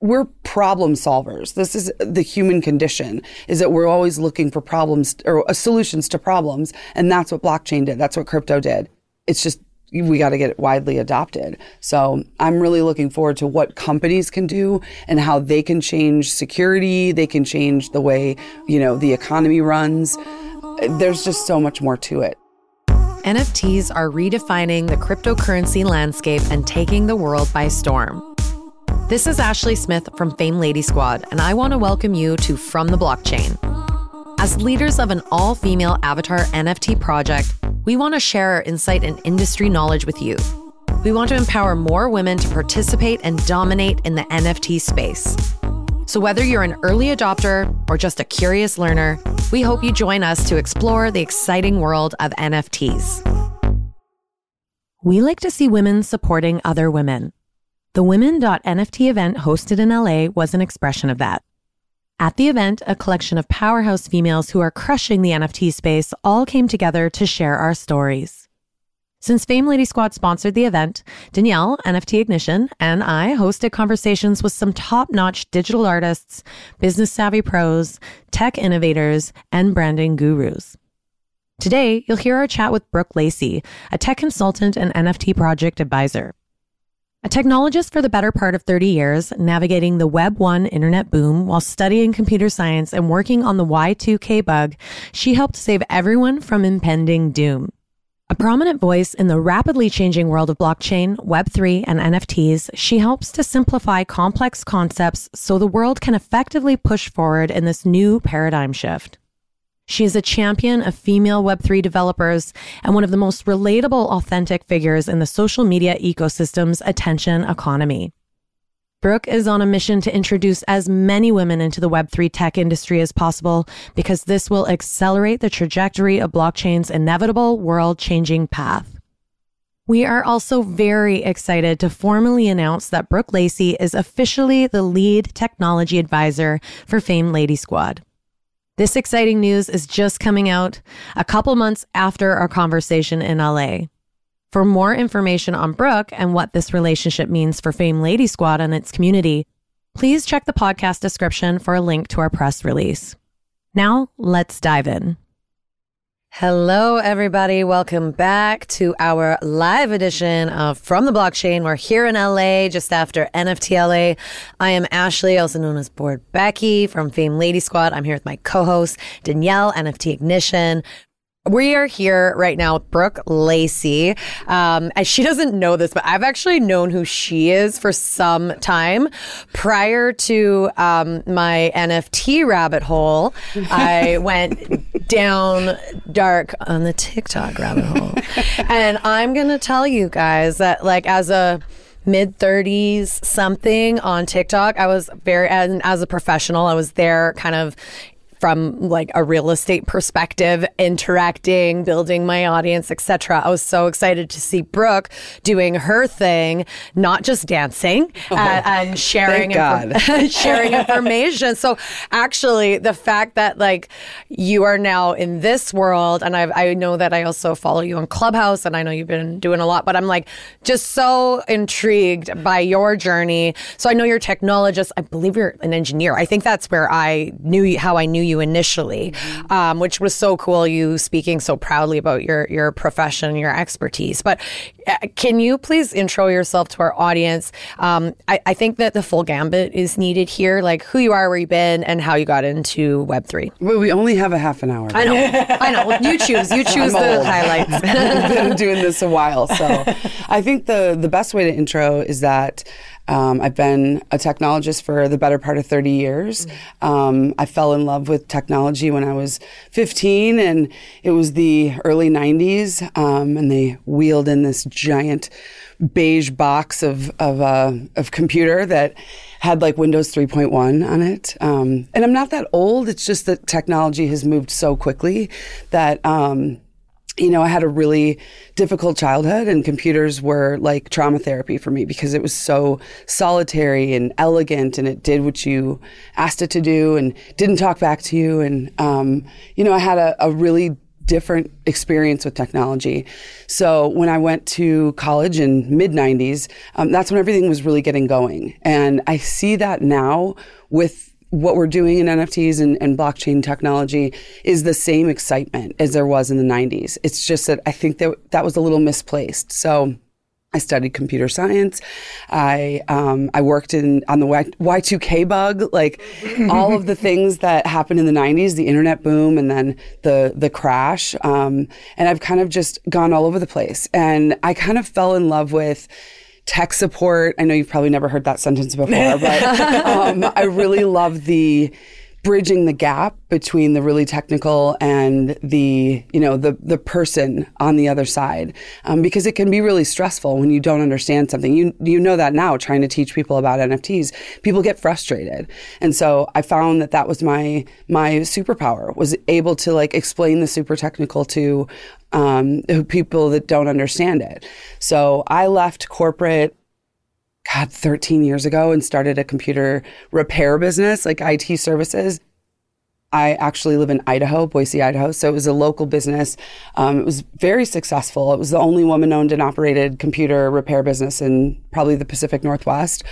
we're problem solvers. This is the human condition is that we're always looking for problems or uh, solutions to problems. And that's what blockchain did. That's what crypto did. It's just, we got to get it widely adopted. So I'm really looking forward to what companies can do and how they can change security. They can change the way, you know, the economy runs. There's just so much more to it. NFTs are redefining the cryptocurrency landscape and taking the world by storm. This is Ashley Smith from Fame Lady Squad, and I want to welcome you to From the Blockchain. As leaders of an all female avatar NFT project, we want to share our insight and industry knowledge with you. We want to empower more women to participate and dominate in the NFT space. So, whether you're an early adopter or just a curious learner, we hope you join us to explore the exciting world of NFTs. We like to see women supporting other women. The Women.NFT event hosted in LA was an expression of that. At the event, a collection of powerhouse females who are crushing the NFT space all came together to share our stories. Since Fame Lady Squad sponsored the event, Danielle, NFT Ignition, and I hosted conversations with some top notch digital artists, business savvy pros, tech innovators, and branding gurus. Today, you'll hear our chat with Brooke Lacey, a tech consultant and NFT project advisor. A technologist for the better part of 30 years, navigating the Web 1 internet boom while studying computer science and working on the Y2K bug, she helped save everyone from impending doom. A prominent voice in the rapidly changing world of blockchain, Web3, and NFTs, she helps to simplify complex concepts so the world can effectively push forward in this new paradigm shift. She is a champion of female Web3 developers and one of the most relatable, authentic figures in the social media ecosystem's attention economy. Brooke is on a mission to introduce as many women into the Web3 tech industry as possible because this will accelerate the trajectory of blockchain's inevitable world changing path. We are also very excited to formally announce that Brooke Lacey is officially the lead technology advisor for Fame Lady Squad. This exciting news is just coming out a couple months after our conversation in LA. For more information on Brooke and what this relationship means for Fame Lady Squad and its community, please check the podcast description for a link to our press release. Now, let's dive in. Hello, everybody. Welcome back to our live edition of From the Blockchain. We're here in LA just after NFT LA. I am Ashley, also known as Bored Becky from Fame Lady Squad. I'm here with my co host, Danielle, NFT Ignition. We are here right now with Brooke Lacey. Um, and she doesn't know this, but I've actually known who she is for some time. Prior to um, my NFT rabbit hole, I went down dark on the TikTok rabbit hole. and I'm going to tell you guys that, like, as a mid 30s something on TikTok. I was very, and as a professional, I was there kind of from like a real estate perspective, interacting, building my audience, etc. I was so excited to see Brooke doing her thing, not just dancing oh, uh, and sharing sharing information. So actually, the fact that like you are now in this world, and I've, I know that I also follow you on Clubhouse, and I know you've been doing a lot, but I'm like just so intrigued by your journey. So I know you're a technologist. I believe you're an engineer. I think that's where I knew how I knew you you initially, mm-hmm. um, which was so cool. You speaking so proudly about your your profession, your expertise. But can you please intro yourself to our audience? Um, I, I, think that the full gambit is needed here, like who you are, where you've been, and how you got into Web three. Well, we only have a half an hour. I know, I know. You choose. You choose the old. highlights. I've been doing this a while, so I think the the best way to intro is that um, I've been a technologist for the better part of 30 years. Mm-hmm. Um, I fell in love with technology when I was 15, and it was the early 90s, um, and they wheeled in this giant beige box of of, uh, of computer that had like Windows 3.1 on it. Um, and I'm not that old. It's just that technology has moved so quickly that um, you know, I had a really difficult childhood and computers were like trauma therapy for me because it was so solitary and elegant and it did what you asked it to do and didn't talk back to you. And, um, you know, I had a, a really different experience with technology. So when I went to college in mid 90s, um, that's when everything was really getting going. And I see that now with what we're doing in NFTs and, and, blockchain technology is the same excitement as there was in the 90s. It's just that I think that that was a little misplaced. So I studied computer science. I um, I worked in on the Y two K bug, like all of the things that happened in the '90s, the internet boom, and then the the crash. Um, and I've kind of just gone all over the place, and I kind of fell in love with tech support. I know you've probably never heard that sentence before, but um, I really love the bridging the gap between the really technical and the you know the the person on the other side um, because it can be really stressful when you don't understand something. You you know that now trying to teach people about NFTs people get frustrated. And so I found that that was my my superpower was able to like explain the super technical to um, people that don't understand it. So I left corporate God, 13 years ago and started a computer repair business, like IT services. I actually live in Idaho, Boise, Idaho. So it was a local business. Um, it was very successful. It was the only woman owned and operated computer repair business in probably the Pacific Northwest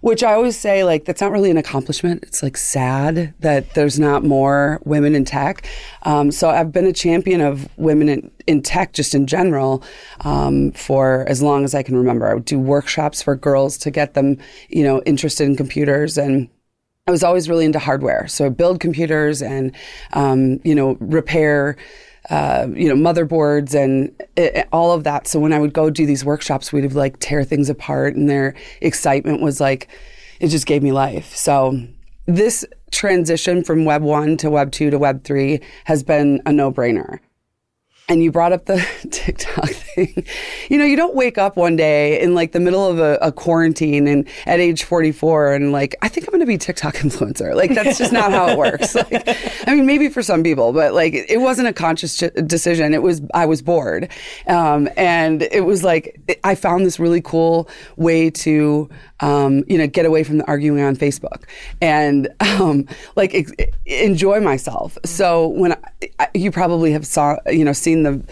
which I always say, like, that's not really an accomplishment. It's like sad that there's not more women in tech. Um, so I've been a champion of women in, in tech just in general um, for as long as I can remember. I would do workshops for girls to get them, you know, interested in computers and I was always really into hardware. So build computers and, um, you know, repair uh, you know, motherboards and it, all of that. So when I would go do these workshops, we'd like tear things apart, and their excitement was like, it just gave me life. So this transition from Web one to Web two to Web three has been a no brainer. And you brought up the TikTok thing. You know, you don't wake up one day in like the middle of a, a quarantine and at age 44 and like, I think I'm going to be TikTok influencer. Like, that's just not how it works. Like, I mean, maybe for some people, but like, it wasn't a conscious ch- decision. It was, I was bored. Um, and it was like, I found this really cool way to, um, you know, get away from the arguing on Facebook and um, like ex- enjoy myself. So when I, you probably have saw, you know, seen the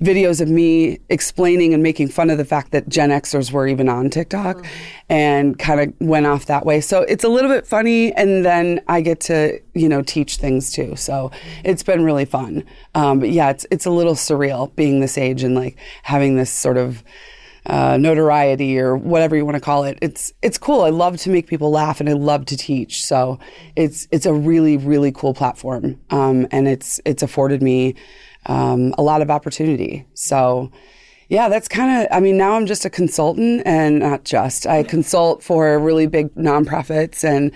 videos of me explaining and making fun of the fact that Gen Xers were even on TikTok, mm-hmm. and kind of went off that way. So it's a little bit funny, and then I get to you know teach things too. So it's been really fun. Um, but yeah, it's it's a little surreal being this age and like having this sort of uh, notoriety or whatever you want to call it. It's it's cool. I love to make people laugh and I love to teach. So it's it's a really really cool platform, um, and it's it's afforded me um, a lot of opportunity. So. Yeah, that's kind of, I mean, now I'm just a consultant and not just. I consult for really big nonprofits and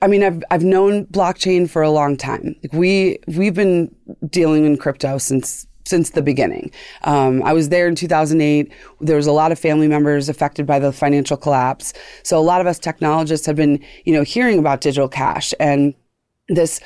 I mean, I've I've known blockchain for a long time. Like we we've been dealing in crypto since since the beginning. Um, I was there in 2008. There was a lot of family members affected by the financial collapse. So a lot of us technologists have been, you know, hearing about digital cash and this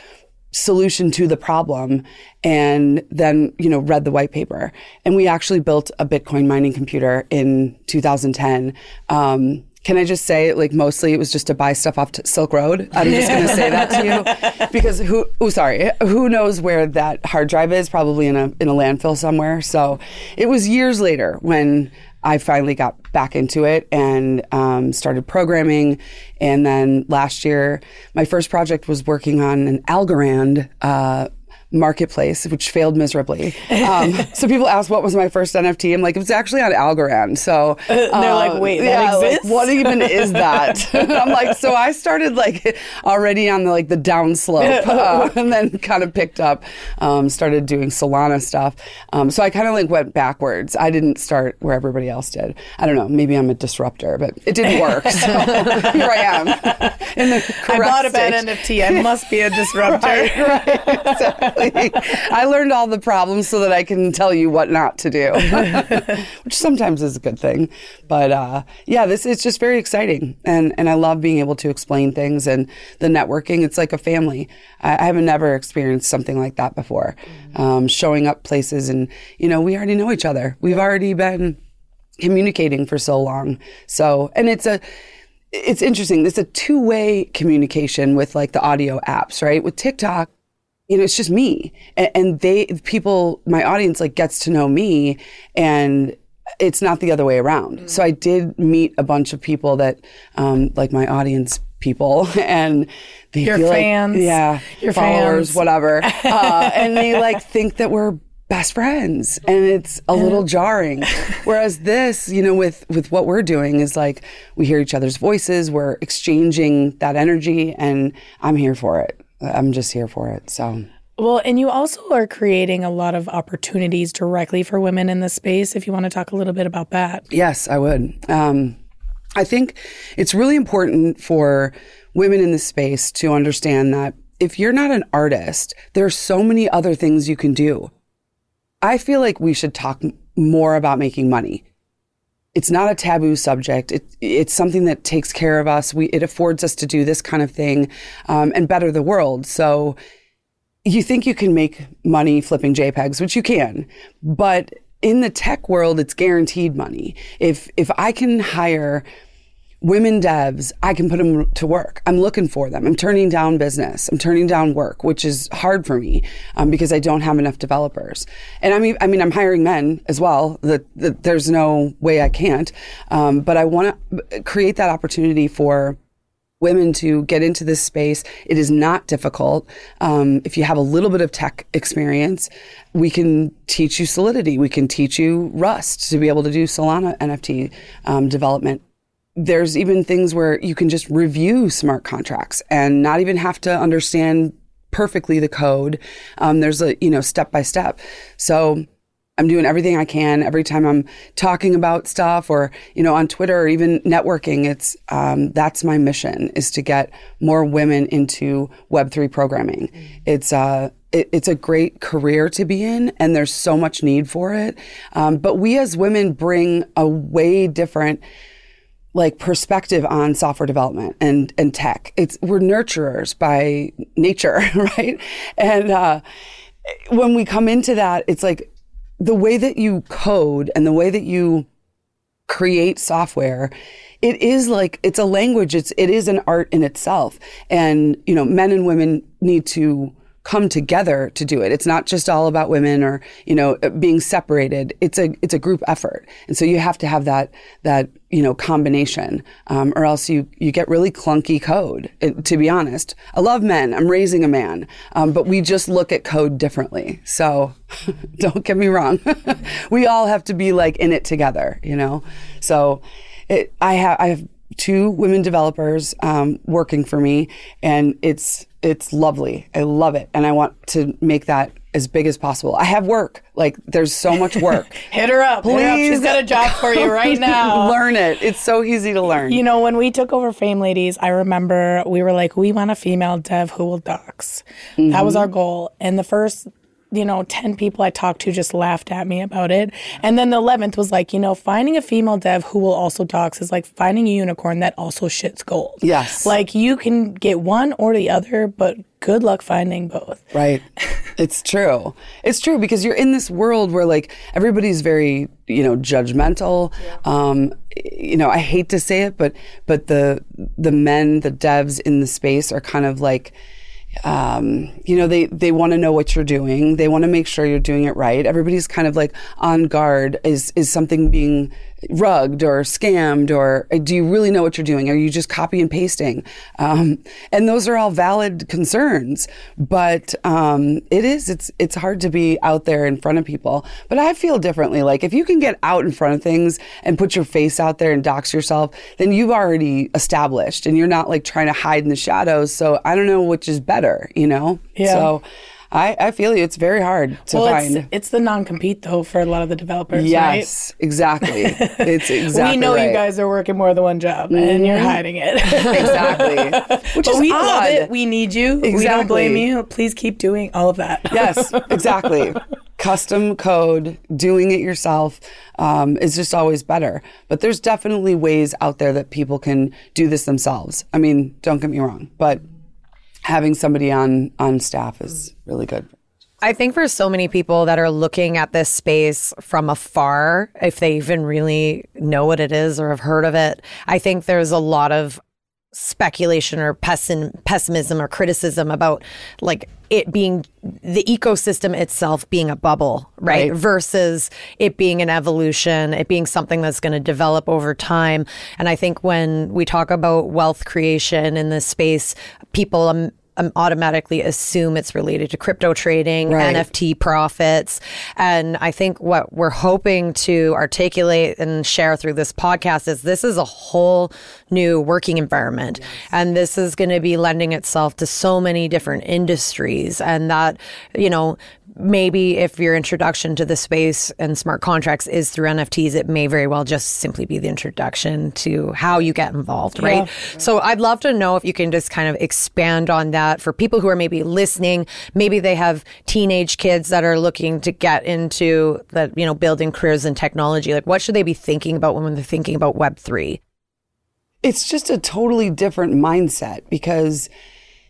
solution to the problem and then you know read the white paper and we actually built a bitcoin mining computer in 2010 um, can I just say, like, mostly it was just to buy stuff off Silk Road? I'm just going to say that to you because who? Oh, sorry. Who knows where that hard drive is? Probably in a in a landfill somewhere. So it was years later when I finally got back into it and um, started programming. And then last year, my first project was working on an Algorand. Uh, marketplace, which failed miserably. Um, so people ask, what was my first NFT? I'm like, it was actually on Algorand. So uh, they're like, um, wait, yeah, exists? Like, what even is that? I'm like, so I started like already on the like the downslope, uh, and then kind of picked up, um, started doing Solana stuff. Um, so I kind of like went backwards. I didn't start where everybody else did. I don't know. Maybe I'm a disruptor, but it didn't work. So here I am. In the I bought a bad NFT. I must be a disruptor. right, right, exactly. I learned all the problems so that I can tell you what not to do, which sometimes is a good thing. But uh, yeah, this is just very exciting, and and I love being able to explain things and the networking. It's like a family. I, I haven't never experienced something like that before. Mm-hmm. Um, showing up places, and you know, we already know each other. We've already been communicating for so long. So, and it's a it's interesting. It's a two way communication with like the audio apps, right? With TikTok, you know, it's just me. And, and they, people, my audience like gets to know me and it's not the other way around. Mm. So I did meet a bunch of people that, um, like my audience people and they your feel fans, like, yeah, your followers, fans. whatever. Uh, and they like think that we're best friends and it's a little jarring whereas this you know with with what we're doing is like we hear each other's voices we're exchanging that energy and i'm here for it i'm just here for it so well, and you also are creating a lot of opportunities directly for women in this space. If you want to talk a little bit about that. Yes, I would. Um, I think it's really important for women in this space to understand that if you're not an artist, there are so many other things you can do. I feel like we should talk more about making money. It's not a taboo subject. It, it's something that takes care of us. We, it affords us to do this kind of thing um, and better the world. So you think you can make money flipping JPEGs, which you can, but in the tech world, it's guaranteed money. If if I can hire women devs, I can put them to work. I'm looking for them. I'm turning down business. I'm turning down work, which is hard for me um, because I don't have enough developers. And I mean, I mean, I'm hiring men as well. That the, there's no way I can't. Um, but I want to create that opportunity for women to get into this space. It is not difficult. Um, if you have a little bit of tech experience, we can teach you Solidity. We can teach you Rust to be able to do Solana NFT um, development. There's even things where you can just review smart contracts and not even have to understand perfectly the code. Um, there's a you know step by step. So I'm doing everything I can every time I'm talking about stuff or, you know, on Twitter or even networking. It's, um, that's my mission is to get more women into Web3 programming. Mm-hmm. It's, uh, it, it's a great career to be in and there's so much need for it. Um, but we as women bring a way different, like perspective on software development and, and tech. It's, we're nurturers by nature, right? And, uh, when we come into that, it's like the way that you code and the way that you create software it is like it's a language it's it is an art in itself and you know men and women need to come together to do it. It's not just all about women or, you know, being separated. It's a, it's a group effort. And so you have to have that, that, you know, combination, um, or else you, you get really clunky code, it, to be honest. I love men. I'm raising a man. Um, but we just look at code differently. So don't get me wrong. we all have to be like in it together, you know? So it, I have, I have two women developers um, working for me, and it's it's lovely. I love it, and I want to make that as big as possible. I have work. Like there's so much work. Hit her up. Please. Her up. She's got a job for you right now. learn it. It's so easy to learn. You know, when we took over Fame Ladies, I remember we were like, we want a female dev who will dox. Mm-hmm. That was our goal. And the first you know, 10 people I talked to just laughed at me about it. And then the 11th was like, you know, finding a female dev who will also dox is like finding a unicorn that also shits gold. Yes. Like you can get one or the other, but good luck finding both. Right. it's true. It's true because you're in this world where like everybody's very, you know, judgmental. Yeah. Um, you know, I hate to say it, but but the the men, the devs in the space are kind of like um, you know, they, they want to know what you're doing. They want to make sure you're doing it right. Everybody's kind of like on guard. Is, is something being rugged or scammed or uh, do you really know what you're doing? Are you just copy and pasting? Um, and those are all valid concerns, but um, it is it's it's hard to be out there in front of people. But I feel differently. Like if you can get out in front of things and put your face out there and dox yourself, then you've already established, and you're not like trying to hide in the shadows. So I don't know which is better, you know. Yeah. So I, I feel you. It's very hard to well, find. It's, it's the non-compete though for a lot of the developers. Yes, right? exactly. It's exactly. we know right. you guys are working more than one job, mm-hmm. and you're mm-hmm. hiding it. exactly. Which but is we odd. love it. We need you. Exactly. We don't blame you. Please keep doing all of that. yes, exactly. Custom code, doing it yourself um, is just always better. But there's definitely ways out there that people can do this themselves. I mean, don't get me wrong, but having somebody on on staff is really good. I think for so many people that are looking at this space from afar, if they even really know what it is or have heard of it, I think there's a lot of speculation or pessim- pessimism or criticism about like it being the ecosystem itself being a bubble, right? right? Versus it being an evolution, it being something that's going to develop over time. And I think when we talk about wealth creation in this space, people um, um, automatically assume it's related to crypto trading, right. NFT profits. And I think what we're hoping to articulate and share through this podcast is this is a whole new working environment. Yes. And this is going to be lending itself to so many different industries. And that, you know, maybe if your introduction to the space and smart contracts is through NFTs, it may very well just simply be the introduction to how you get involved, right? Yeah. So I'd love to know if you can just kind of expand on that for people who are maybe listening. Maybe they have teenage kids that are looking to get into the, you know, building careers in technology. Like, what should they be thinking about when they're thinking about Web3? It's just a totally different mindset because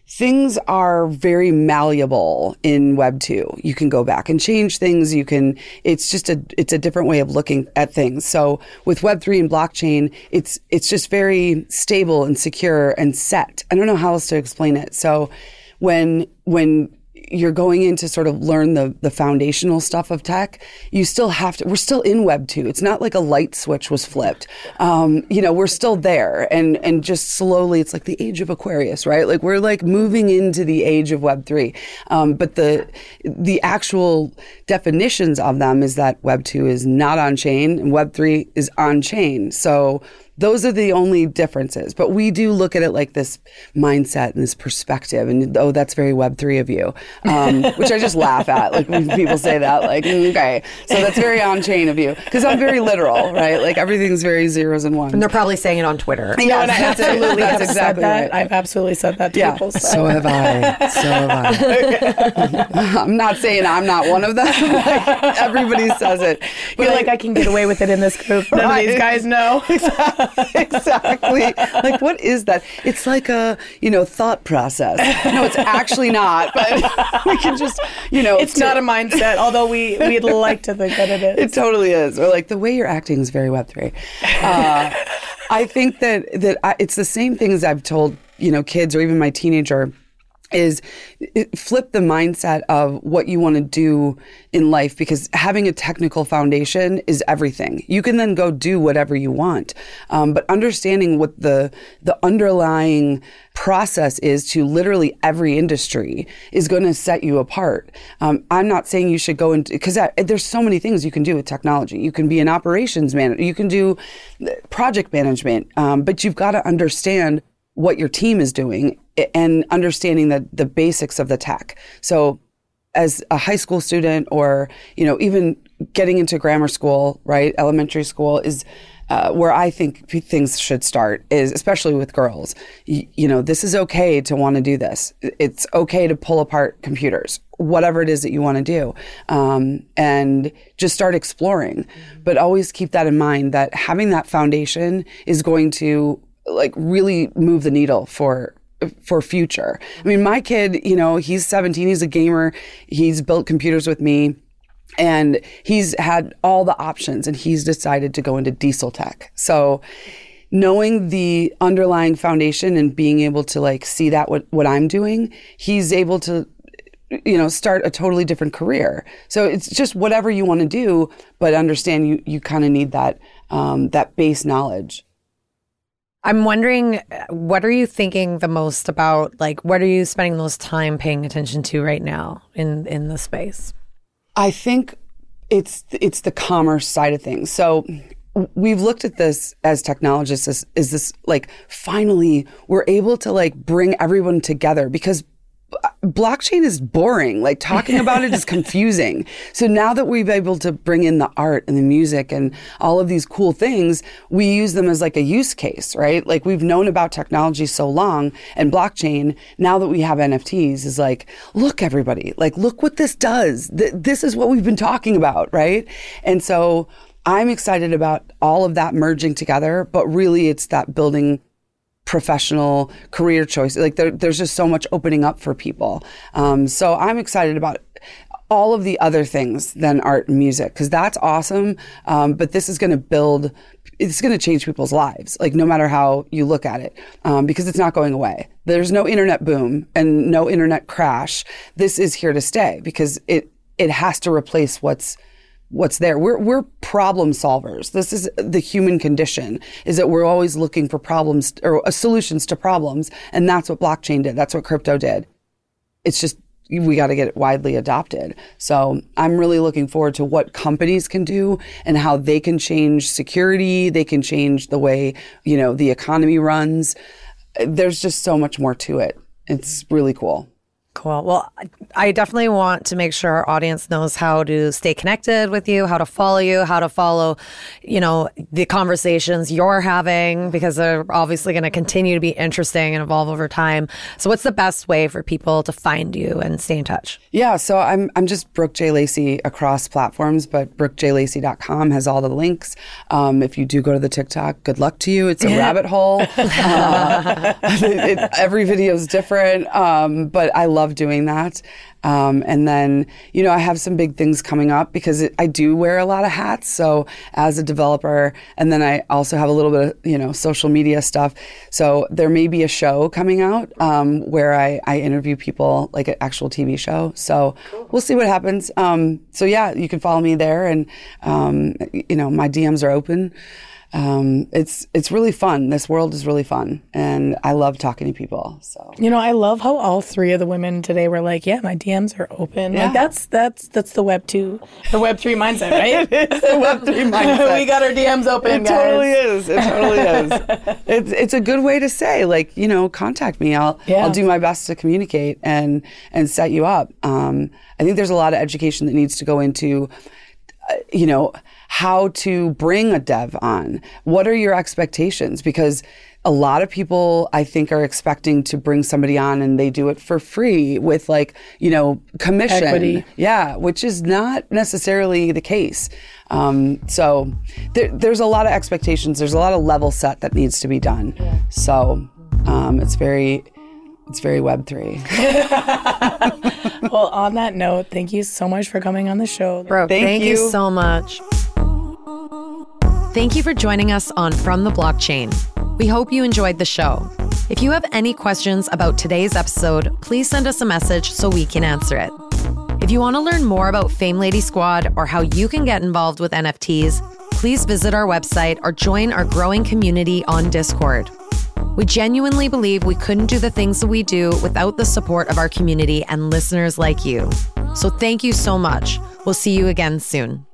things are very malleable in web 2 you can go back and change things. You can it's just a it's a different way of looking at things. So with web 3 and blockchain it's it's just very stable and secure and set. I don't know how else to explain it. So when when you're going in to sort of learn the the foundational stuff of tech, you still have to. We're still in Web two. It's not like a light switch was flipped. Um, you know, we're still there, and and just slowly, it's like the age of Aquarius, right? Like we're like moving into the age of Web three. Um, but the the actual definitions of them is that Web two is not on chain, and Web three is on chain. So those are the only differences. But we do look at it like this mindset and this perspective. And oh, that's very Web3 of you, um, which I just laugh at. Like when people say that, like, mm, okay. So that's very on chain of you. Because I'm very literal, right? Like everything's very zeros and ones. And they're probably saying it on Twitter. Yeah, no, that's absolutely that's exactly that. Right. I've absolutely said that to yeah. people. So. so have I. So have I. I'm not saying I'm not one of them. like, everybody says it. You're like, I can get away with it in this group. None right. of these guys know. exactly. Like, what is that? It's like a, you know, thought process. No, it's actually not, but we can just, you know. It's not a mindset, although we, we'd like to think that it is. It totally is. Or like, the way you're acting is very Web3. Uh, I think that, that I, it's the same things I've told, you know, kids or even my teenager is flip the mindset of what you want to do in life because having a technical foundation is everything. You can then go do whatever you want, um, but understanding what the the underlying process is to literally every industry is going to set you apart. Um, I'm not saying you should go into because there's so many things you can do with technology. You can be an operations manager, you can do project management, um, but you've got to understand what your team is doing and understanding the, the basics of the tech. So as a high school student or, you know, even getting into grammar school, right, elementary school is uh, where I think things should start is especially with girls. Y- you know, this is okay to want to do this. It's okay to pull apart computers, whatever it is that you want to do, um, and just start exploring. But always keep that in mind that having that foundation is going to like really move the needle for for future. I mean, my kid, you know, he's 17, he's a gamer, he's built computers with me. And he's had all the options and he's decided to go into diesel tech. So knowing the underlying foundation and being able to like see that what, what I'm doing, he's able to you know start a totally different career so it's just whatever you want to do but understand you you kind of need that um, that base knowledge I'm wondering, what are you thinking the most about? Like, what are you spending the most time paying attention to right now in in the space? I think it's it's the commerce side of things. So we've looked at this as technologists as is this like finally we're able to like bring everyone together because blockchain is boring. Like talking about it is confusing. So now that we've able to bring in the art and the music and all of these cool things, we use them as like a use case, right? Like we've known about technology so long and blockchain. Now that we have NFTs is like, look everybody, like look what this does. Th- this is what we've been talking about, right? And so I'm excited about all of that merging together, but really it's that building professional career choice. Like there, there's just so much opening up for people. Um, so I'm excited about all of the other things than art and music because that's awesome. Um, but this is going to build it's going to change people's lives, like no matter how you look at it, um, because it's not going away. There's no internet boom and no internet crash. This is here to stay because it it has to replace what's what's there. We're we're problem solvers. This is the human condition is that we're always looking for problems or uh, solutions to problems and that's what blockchain did. That's what crypto did. It's just we got to get it widely adopted. So I'm really looking forward to what companies can do and how they can change security, they can change the way, you know, the economy runs. There's just so much more to it. It's really cool. Cool. Well, I definitely want to make sure our audience knows how to stay connected with you, how to follow you, how to follow, you know, the conversations you're having because they're obviously going to continue to be interesting and evolve over time. So, what's the best way for people to find you and stay in touch? Yeah, so I'm I'm just Brooke J Lacey across platforms, but brookejlacey.com has all the links. Um, if you do go to the TikTok, good luck to you. It's a rabbit hole. Uh, it, it, every video is different, um, but I love love doing that. Um, and then, you know, I have some big things coming up because it, I do wear a lot of hats. So as a developer, and then I also have a little bit of, you know, social media stuff. So there may be a show coming out um, where I, I interview people, like an actual TV show. So cool. we'll see what happens. Um, so yeah, you can follow me there. And, um, you know, my DMs are open um, it's it's really fun. This world is really fun, and I love talking to people. So you know, I love how all three of the women today were like, "Yeah, my DMs are open." Yeah. Like that's that's that's the Web two, the Web three mindset, right? it's the Web three mindset. we got our DMs open. It guys. totally is. It totally is. it's it's a good way to say, like, you know, contact me. I'll yeah. I'll do my best to communicate and and set you up. Um, I think there's a lot of education that needs to go into, uh, you know how to bring a dev on. What are your expectations? Because a lot of people, I think, are expecting to bring somebody on and they do it for free with like, you know, commission. Equity. Yeah, which is not necessarily the case. Um, so there, there's a lot of expectations. There's a lot of level set that needs to be done. Yeah. So um, it's very, it's very Web3. well, on that note, thank you so much for coming on the show. Bro, thank, thank you. you so much. Thank you for joining us on From the Blockchain. We hope you enjoyed the show. If you have any questions about today's episode, please send us a message so we can answer it. If you want to learn more about Fame Lady Squad or how you can get involved with NFTs, please visit our website or join our growing community on Discord. We genuinely believe we couldn't do the things that we do without the support of our community and listeners like you. So thank you so much. We'll see you again soon.